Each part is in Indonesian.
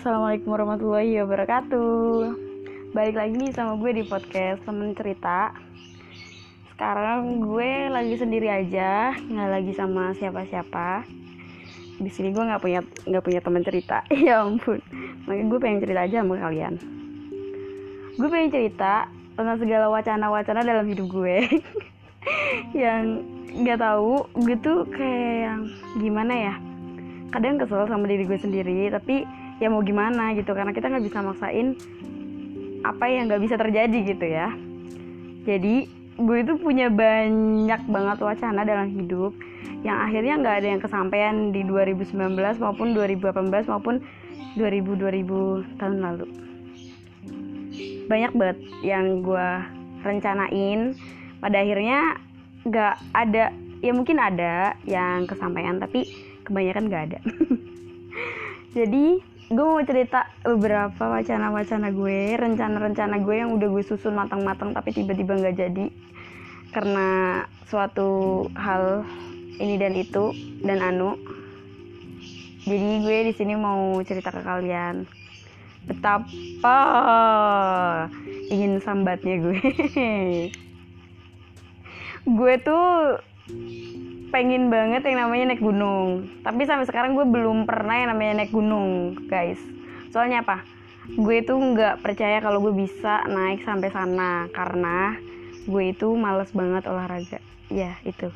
assalamualaikum warahmatullahi wabarakatuh. Balik lagi sama gue di podcast temen cerita. Sekarang gue lagi sendiri aja, nggak lagi sama siapa-siapa. Di sini gue nggak punya nggak punya teman cerita. ya ampun. Makanya gue pengen cerita aja sama kalian. Gue pengen cerita tentang segala wacana-wacana dalam hidup gue. yang nggak tahu gue tuh kayak yang gimana ya kadang kesel sama diri gue sendiri tapi ya mau gimana gitu karena kita nggak bisa maksain apa yang nggak bisa terjadi gitu ya. Jadi gue itu punya banyak banget wacana dalam hidup yang akhirnya nggak ada yang kesampaian di 2019 maupun 2018 maupun 2000 2000 tahun lalu. Banyak banget yang gue rencanain. Pada akhirnya nggak ada ya mungkin ada yang kesampaian tapi kebanyakan nggak ada. Jadi gue mau cerita beberapa wacana-wacana gue rencana-rencana gue yang udah gue susun matang-matang tapi tiba-tiba nggak jadi karena suatu hal ini dan itu dan anu. Jadi gue di sini mau cerita ke kalian. Betapa ingin sambatnya gue. Gue tuh pengen banget yang namanya naik gunung. Tapi sampai sekarang gue belum pernah yang namanya naik gunung guys. Soalnya apa? Gue itu nggak percaya kalau gue bisa naik sampai sana karena gue itu males banget olahraga. Ya itu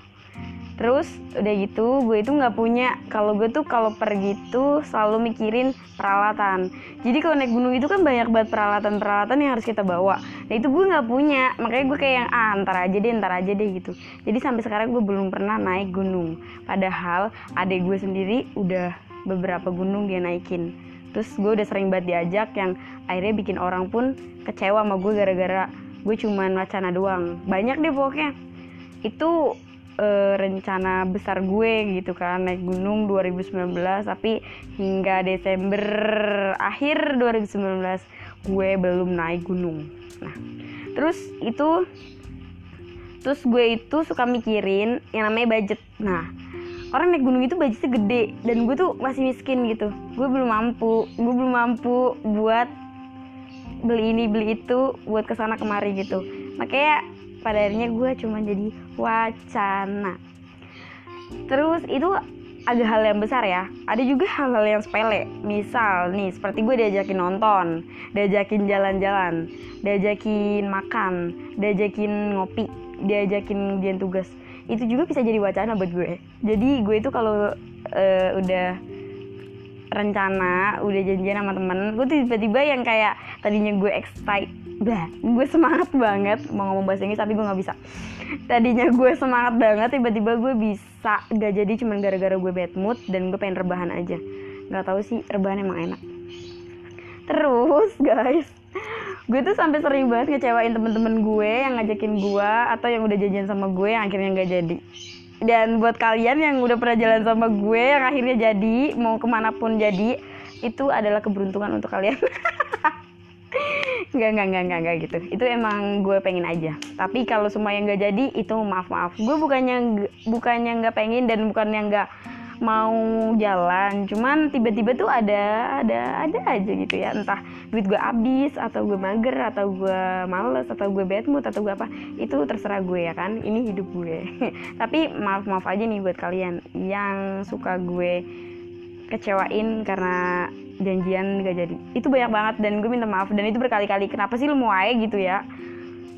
terus udah gitu gue itu nggak punya kalau gue tuh kalau pergi tuh selalu mikirin peralatan. Jadi kalau naik gunung itu kan banyak banget peralatan peralatan yang harus kita bawa. Nah itu gue nggak punya makanya gue kayak yang ah ntar aja deh ntar aja deh gitu. Jadi sampai sekarang gue belum pernah naik gunung. Padahal adik gue sendiri udah beberapa gunung dia naikin. Terus gue udah sering banget diajak yang akhirnya bikin orang pun kecewa sama gue gara-gara gue cuman wacana doang. Banyak deh pokoknya. Itu uh, rencana besar gue gitu kan naik gunung 2019 tapi hingga Desember akhir 2019 gue belum naik gunung. Nah terus itu terus gue itu suka mikirin yang namanya budget. Nah orang naik gunung itu budgetnya gede dan gue tuh masih miskin gitu. Gue belum mampu gue belum mampu buat beli ini beli itu buat ke sana kemari gitu. Makanya pada akhirnya gue cuma jadi wacana. Terus itu agak hal yang besar ya. Ada juga hal-hal yang sepele. Misal nih seperti gue diajakin nonton diajakin jalan-jalan diajakin makan diajakin ngopi diajakin ngerjain tugas. Itu juga bisa jadi wacana buat gue. Jadi gue itu kalau uh, udah rencana udah janjian sama temen gue tiba-tiba yang kayak tadinya gue excited bah gue semangat banget mau ngomong bahasa Inggris tapi gue nggak bisa. Tadinya gue semangat banget tiba-tiba gue bisa. Gak jadi cuman gara-gara gue bad mood dan gue pengen rebahan aja. Nggak tahu sih rebahan emang enak. Terus guys gue tuh sampai sering banget ngecewain temen-temen gue yang ngajakin gue atau yang udah janjian sama gue yang akhirnya nggak jadi. Dan buat kalian yang udah pernah jalan sama gue yang akhirnya jadi mau ke mana pun jadi itu adalah keberuntungan untuk kalian Enggak, enggak, enggak, enggak, enggak gitu. Itu emang gue pengen aja. Tapi kalau semua yang gak jadi, itu maaf maaf. Gue bukannya bukannya nggak pengen dan bukannya nggak mau jalan. Cuman tiba-tiba tuh ada ada ada aja gitu ya. Entah duit gue habis atau gue mager atau gue males atau gue bad mood atau gue apa. Itu terserah gue ya kan. Ini hidup gue. Tapi maaf maaf aja nih buat kalian yang suka gue kecewain karena janjian gak jadi. Itu banyak banget dan gue minta maaf. Dan itu berkali-kali kenapa sih lu mau aja gitu ya?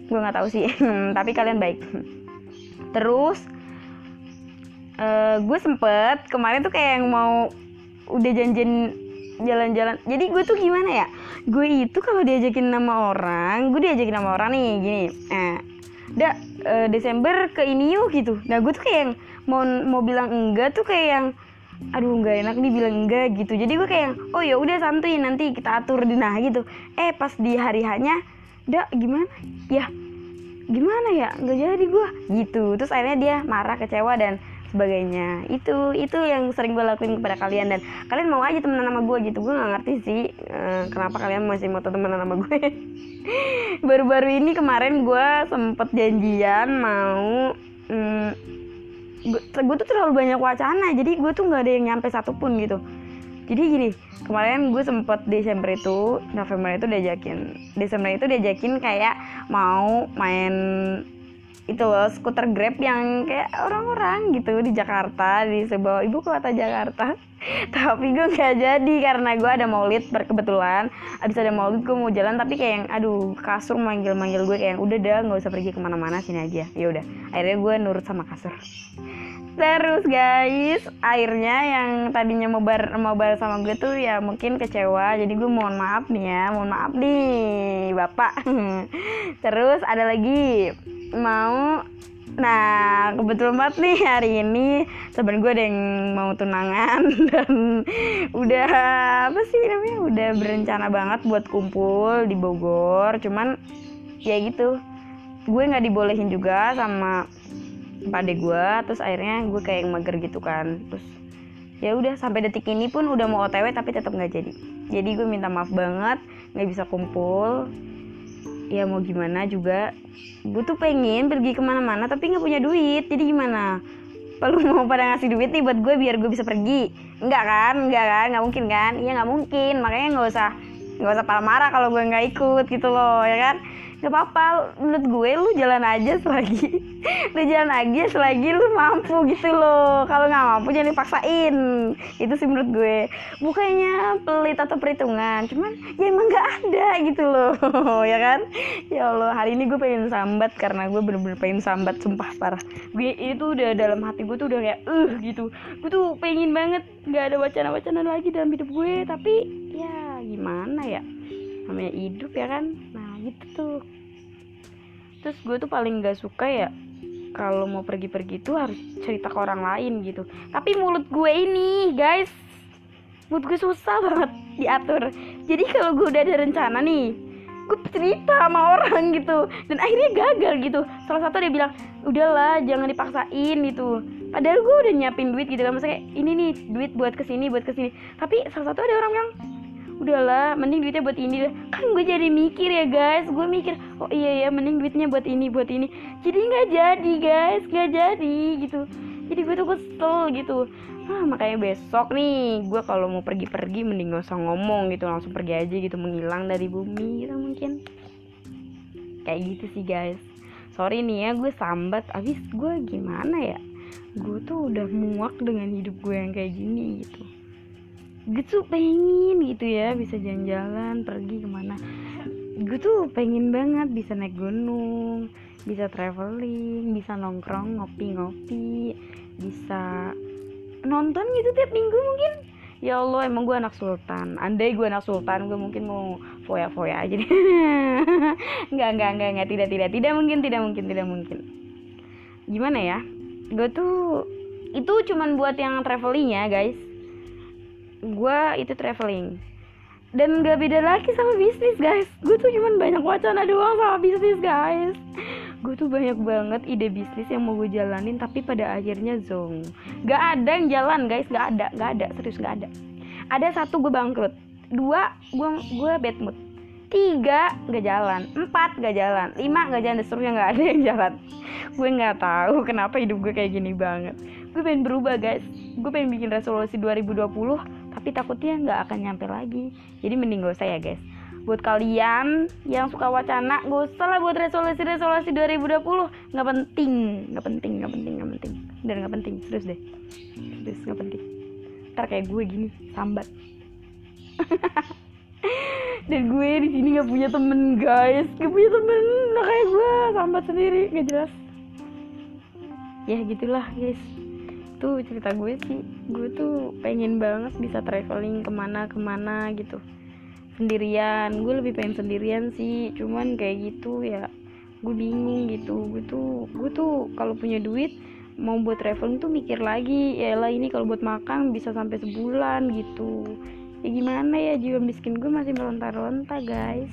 Gue nggak tahu sih. Tapi kalian baik. Terus uh, gue sempet kemarin tuh kayak yang mau udah janjian jalan-jalan. Jadi gue tuh gimana ya? Gue itu kalau diajakin nama orang gue diajakin nama orang nih gini. Eh udah uh, Desember ke ini yuk gitu. Nah gue tuh kayak yang mau mau bilang enggak tuh kayak yang aduh nggak enak nih bilang enggak gitu. Jadi gue kayak oh ya udah santuy nanti kita atur di nah gitu. Eh pas di hari hanya dak gimana? Ya gimana ya? Nggak jadi gue gitu. Terus akhirnya dia marah kecewa dan sebagainya. Itu itu yang sering gue lakuin kepada kalian. Dan kalian mau aja temenan sama gue gitu. Gue nggak ngerti sih uh, kenapa kalian masih mau temenan sama gue baru-baru ini kemarin gue sempet janjian mau um, gue tuh terlalu banyak wacana jadi gue tuh nggak ada yang nyampe satupun gitu. Jadi gini kemarin gue sempet Desember itu November itu diajakin Desember itu diajakin kayak mau main itu loh skuter grab yang kayak orang-orang gitu di Jakarta di sebuah ibu kota Jakarta tapi gue nggak jadi karena gue ada maulid berkebetulan. Abis ada maulid gue mau jalan tapi kayak yang aduh kasur manggil-manggil gue kayak udah dah nggak usah pergi ke mana-mana sini aja. Ya udah akhirnya gue nurut sama kasur. Terus guys akhirnya yang tadinya mau bar mau bar sama gue tuh ya mungkin kecewa. Jadi gue mohon maaf nih ya mohon maaf nih bapak. Terus ada lagi mau Nah, kebetulan banget nih hari ini sebenarnya gue ada yang mau tunangan dan udah apa sih namanya udah berencana banget buat kumpul di Bogor. Cuman ya gitu, gue nggak dibolehin juga sama pade gue. Terus akhirnya gue kayak mager gitu kan. Terus ya udah sampai detik ini pun udah mau otw tapi tetap nggak jadi. Jadi gue minta maaf banget nggak bisa kumpul ya mau gimana juga. Gue tuh pengen pergi ke mana-mana tapi nggak punya duit. Jadi gimana? Kalau mau pada ngasih duit nih buat gue biar gue bisa pergi. Enggak kan? Enggak kan? Nggak mungkin kan? Iya nggak mungkin. Makanya nggak usah nggak usah marah kalau gue nggak ikut gitu loh ya kan gak apa-apa menurut gue lu jalan aja selagi lu jalan aja selagi lu mampu gitu loh. Kalau nggak mampu jangan dipaksain. Itu sih menurut gue. Bukannya pelit atau perhitungan cuman ya emang nggak ada gitu loh ya kan? Ya Allah hari ini gue pengen sambat karena gue bener-bener pengen sambat sumpah parah. Gue itu udah dalam hati gue tuh udah kayak uh gitu. Gue tuh pengen banget nggak ada wacana-wacana lagi dalam hidup gue. Tapi ya gimana ya? Namanya hidup ya kan gitu. Tuh terus gue tuh paling gak suka ya kalau mau pergi-pergi tuh harus cerita ke orang lain gitu. Tapi mulut gue ini guys mulut gue susah banget diatur. Jadi kalau gue udah ada rencana nih gue cerita sama orang gitu. Dan akhirnya gagal gitu. Salah satu dia bilang udahlah jangan dipaksain gitu. Padahal gue udah nyiapin duit gitu kan. Maksudnya ini nih duit buat ke sini buat ke sini tapi salah satu ada orang yang udahlah mending duitnya buat ini deh. Kan gue jadi mikir ya guys. Gue mikir oh iya ya mending duitnya buat ini buat ini. Jadi nggak jadi guys. Nggak jadi gitu. Jadi gue tuh kesel gitu. Ah, makanya besok nih gue kalau mau pergi-pergi mending gak usah ngomong gitu. Langsung pergi aja gitu. Menghilang dari bumi gitu mungkin. Kayak gitu sih guys. Sorry nih ya gue sambat. Abis gue gimana ya? Gue tuh udah muak dengan hidup gue yang kayak gini gitu gue tuh pengen gitu ya bisa jalan-jalan pergi ke mana. Gue tuh pengen banget bisa naik gunung bisa traveling bisa nongkrong ngopi-ngopi bisa nonton gitu tiap minggu mungkin. Ya Allah emang gue anak sultan. Andai gue anak sultan gue mungkin mau foya-foya aja deh. Nggak nggak nggak nggak. Tidak tidak tidak mungkin tidak mungkin tidak mungkin. Gimana ya? Gue tuh itu cuman buat yang traveling ya guys gue itu traveling. Dan gak beda lagi sama bisnis guys. Gue tuh cuman banyak wacana doang sama bisnis guys. Gue tuh banyak banget ide bisnis yang mau gue jalanin tapi pada akhirnya zong. Gak ada yang jalan guys. Gak ada gak ada. Serius gak ada. Ada satu gue bangkrut. Dua gue gue bad mood. Tiga gak jalan. Empat gak jalan. Lima gak jalan. Dan seterusnya gak ada yang jalan. Gue nggak tahu kenapa hidup gue kayak gini banget. Gue pengen berubah guys. Gue pengen bikin resolusi 2020 tapi takutnya nggak akan nyampe lagi. Jadi mending gak usah ya guys. Buat kalian yang suka wacana gak usah lah buat resolusi resolusi 2020 nggak penting nggak penting nggak penting nggak penting. Dan nggak penting. Terus deh. Terus nggak penting. Ntar kayak gue gini sambat. Dan gue di sini nggak punya temen guys. Nggak punya temen. Nah kayak gue sambat sendiri nggak jelas. Ya gitulah guys tuh cerita gue sih. Gue tuh pengen banget bisa traveling ke mana ke mana gitu. Sendirian. Gue lebih pengen sendirian sih. Cuman kayak gitu ya gue bingung gitu. Gue tuh gue tuh kalau punya duit mau buat traveling tuh mikir lagi ya lah ini kalau buat makan bisa sampai sebulan gitu. Ya gimana ya jiwa miskin gue masih meronta-ronta guys.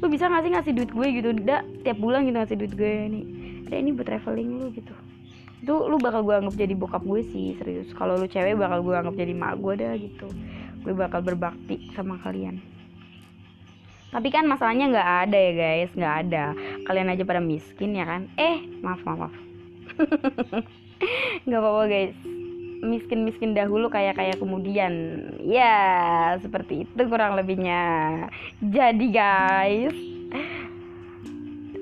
Lu bisa ngasih ngasih duit gue gitu? Udah tiap bulan gitu ngasih duit gue nih. Ya ini buat traveling lu gitu itu lu bakal gue anggap jadi bokap gue sih serius. Kalau lu cewek bakal gue anggap jadi mak gue dah gitu. Gue bakal berbakti sama kalian. Tapi kan masalahnya nggak ada ya guys. Nggak ada. Kalian aja pada miskin ya kan? Eh maaf maaf maaf. Nggak apa-apa guys. Miskin-miskin dahulu kayak kayak kemudian. Ya seperti itu kurang lebihnya. Jadi guys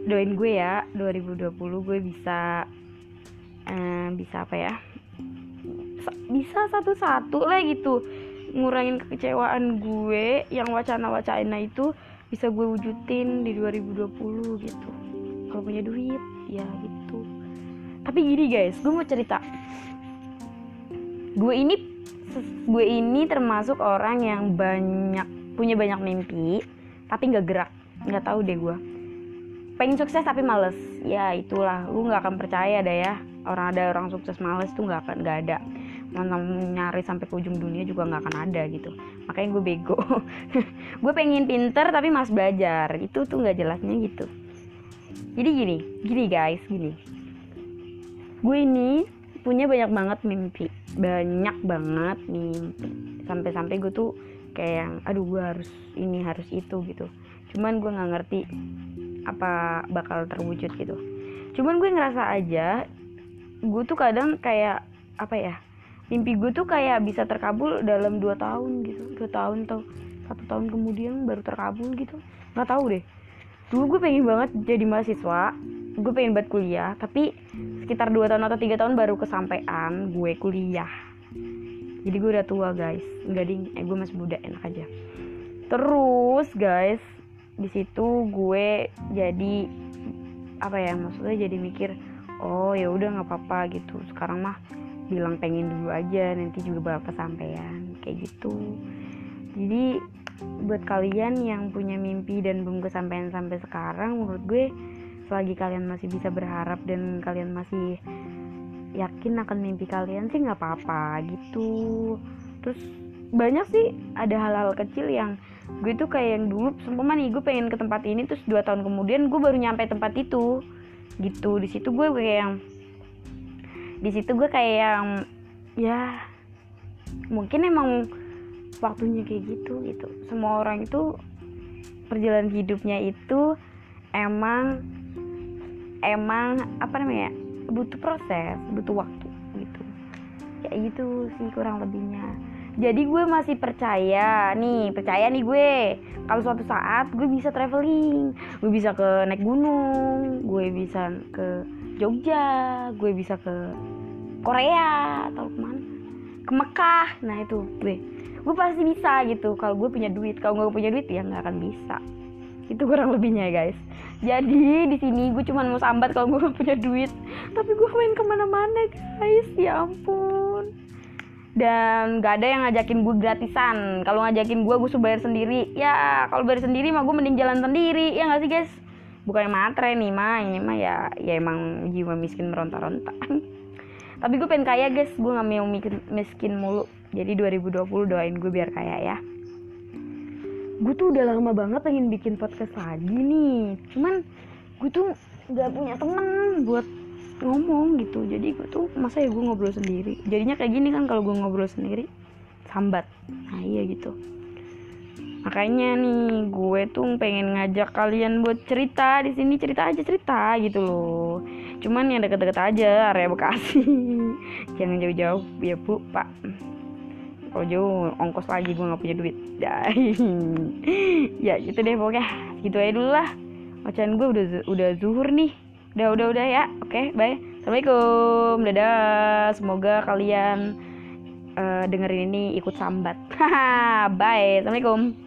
doain gue ya. 2020 gue bisa bisa apa ya? Bisa satu-satu lah gitu. Ngurangin kekecewaan gue yang wacana-wacana itu bisa gue wujudin di 2020 gitu. Kalau punya duit ya gitu. Tapi gini guys gue mau cerita. Gue ini gue ini termasuk orang yang banyak punya banyak mimpi tapi nggak gerak. Nggak tahu deh gue. Pengen sukses tapi males. Ya itulah lu nggak akan percaya deh ya orang ada orang sukses males tuh nggak akan nggak ada. Mau nyari sampai ke ujung dunia juga nggak akan ada gitu. Makanya gue bego. Gue pengen pinter tapi mas belajar. Itu tuh nggak jelasnya gitu. Jadi gini gini guys gini. Gue ini punya banyak banget mimpi. Banyak banget mimpi. Sampai-sampai gue tuh kayak yang aduh gue harus ini harus itu gitu. Cuman gue nggak ngerti apa bakal terwujud gitu. Cuman gue ngerasa aja gue tuh kadang kayak apa ya mimpi gue tuh kayak bisa terkabul dalam dua tahun gitu dua tahun atau satu tahun kemudian baru terkabul gitu. Nggak tahu deh. Dulu gue pengen banget jadi mahasiswa gue pengen buat kuliah tapi sekitar 2 tahun atau tiga tahun baru kesampaian gue kuliah. Jadi gue udah tua guys. Nggak ding eh gue masih muda enak aja. Terus guys di situ gue jadi apa ya maksudnya jadi mikir oh ya udah nggak apa-apa gitu. Sekarang mah bilang pengen dulu aja nanti juga bakal kesampaian kayak gitu. Jadi buat kalian yang punya mimpi dan belum kesampaian sampai sekarang menurut gue selagi kalian masih bisa berharap dan kalian masih yakin akan mimpi kalian sih nggak apa-apa gitu. Terus banyak sih ada hal-hal kecil yang gue tuh kayak yang dulu sempurna nih gue pengen ke tempat ini terus dua tahun kemudian gue baru nyampe tempat itu gitu. Di situ gue kayak yang di situ gue kayak yang ya mungkin emang waktunya kayak gitu gitu. Semua orang itu perjalanan hidupnya itu emang emang apa namanya butuh proses butuh waktu gitu. Kayak gitu sih kurang lebihnya jadi gue masih percaya nih percaya nih gue. Kalau suatu saat gue bisa traveling gue bisa ke naik gunung gue bisa ke Jogja gue bisa ke Korea atau ke mana? Ke Mekah. Nah itu gue. Gue pasti bisa gitu. Kalau gue punya duit kalau gue punya duit ya nggak akan bisa. Itu kurang lebihnya guys. Jadi di sini gue cuma mau sambat kalau gue punya duit. Tapi gue main ke mana-mana guys. Ya ampun dan gak ada yang ngajakin gue gratisan. Kalau ngajakin gue gue bayar sendiri. Ya kalau bayar sendiri mah gue mending jalan sendiri. Ya nggak sih guys? Bukan matre nih mah. Ini mah ya ya emang jiwa miskin meronta-ronta. Tapi gue pengen kaya guys. Gue nggak mau miskin, miskin mulu. Jadi 2020 doain gue biar kaya ya. Gue tuh udah lama banget pengen bikin podcast lagi nih. Cuman gue tuh gak punya temen buat ngomong gitu. Jadi gue tuh masa ya gue ngobrol sendiri? Jadinya kayak gini kan kalau gue ngobrol sendiri sambat. Nah iya gitu. Makanya nih gue tuh pengen ngajak kalian buat cerita di sini. Cerita aja cerita gitu loh. Cuman yang deket-deket aja area Bekasi. Jangan jauh-jauh. Ya bu pak. Kalau jauh ongkos lagi gue nggak punya duit. Ya gitu deh pokoknya. Gitu aja dulu lah. Bacaan gue udah udah zuhur nih udah udah udah ya. Oke okay, bye. Assalamualaikum. Dadah. Semoga kalian uh, dengerin ini ikut sambat. Bye. Assalamualaikum